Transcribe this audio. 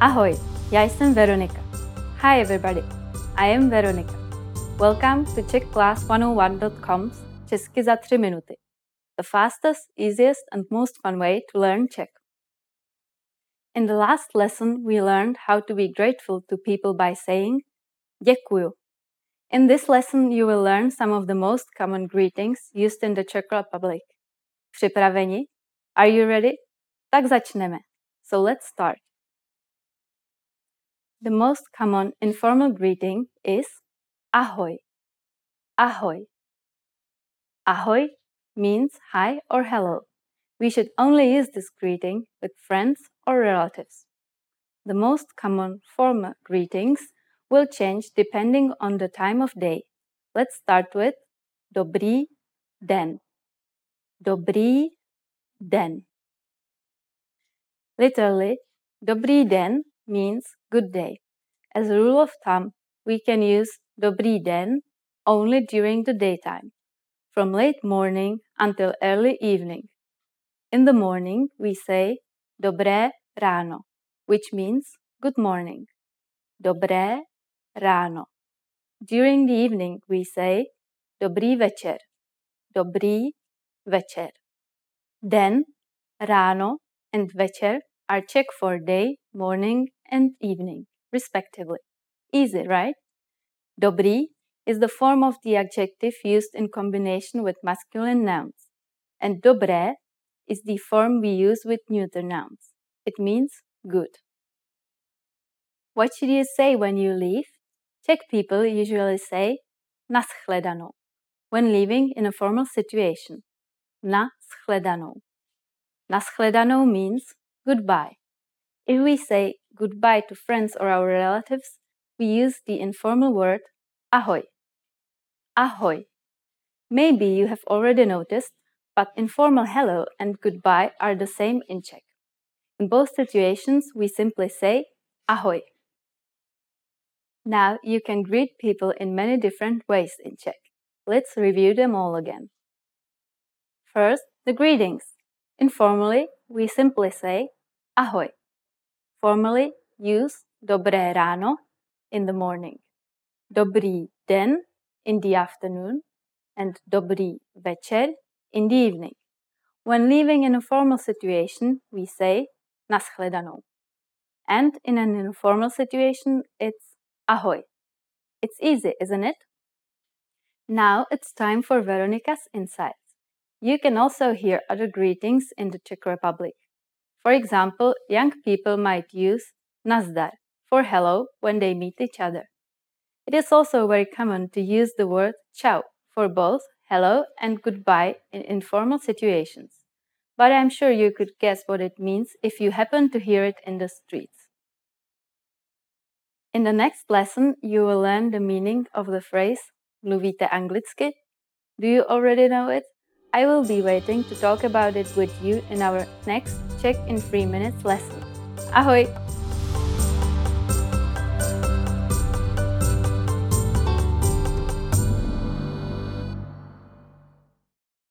Ahoj, já jsem Veronika. Hi everybody, I am Veronika. Welcome to CzechClass101.com's Česky za 3 minuty, the fastest, easiest and most fun way to learn Czech. In the last lesson, we learned how to be grateful to people by saying děkuju. In this lesson, you will learn some of the most common greetings used in the Czech Republic. Připraveni? Are you ready? Tak začneme. So let's start. The most common informal greeting is ahoj. Ahoj. Ahoj means hi or hello. We should only use this greeting with friends or relatives. The most common formal greetings will change depending on the time of day. Let's start with Dobrý den. Dobrý den. Literally, Dobrý den means good day. As a rule of thumb, we can use Dobrý den only during the daytime, from late morning until early evening. In the morning, we say Dobré ráno, which means good morning. Dobré ráno. During the evening, we say Dobrý večer. Dobrý večer. Den, ráno, and večer are Czech for day, morning, and evening, respectively. Easy, right? Dobrý is the form of the adjective used in combination with masculine nouns, and dobré is the form we use with neuter nouns. It means good. What should you say when you leave? Czech people usually say nashledanou when leaving in a formal situation. Nashledanou. Nashledanou means goodbye. If we say goodbye to friends or our relatives, we use the informal word ahoj. Ahoj. Maybe you have already noticed, but informal hello and goodbye are the same in Czech. In both situations, we simply say ahoj. Now you can greet people in many different ways in Czech. Let's review them all again. First, the greetings. Informally, we simply say ahoj. Formally, use dobré ráno in the morning, dobrý den in the afternoon, and dobrý večer in the evening. When leaving in a formal situation, we say nashledanou. And in an informal situation, it's ahoj. It's easy, isn't it? Now it's time for Veronika's insights. You can also hear other greetings in the Czech Republic. For example, young people might use nazdar for hello when they meet each other. It is also very common to use the word ciao for both hello and goodbye in informal situations. But I'm sure you could guess what it means if you happen to hear it in the streets. In the next lesson, you will learn the meaning of the phrase Mluvíte anglicky? Do you already know it? I will be waiting to talk about it with you in our next Czech in 3 minutes lesson. Ahoj!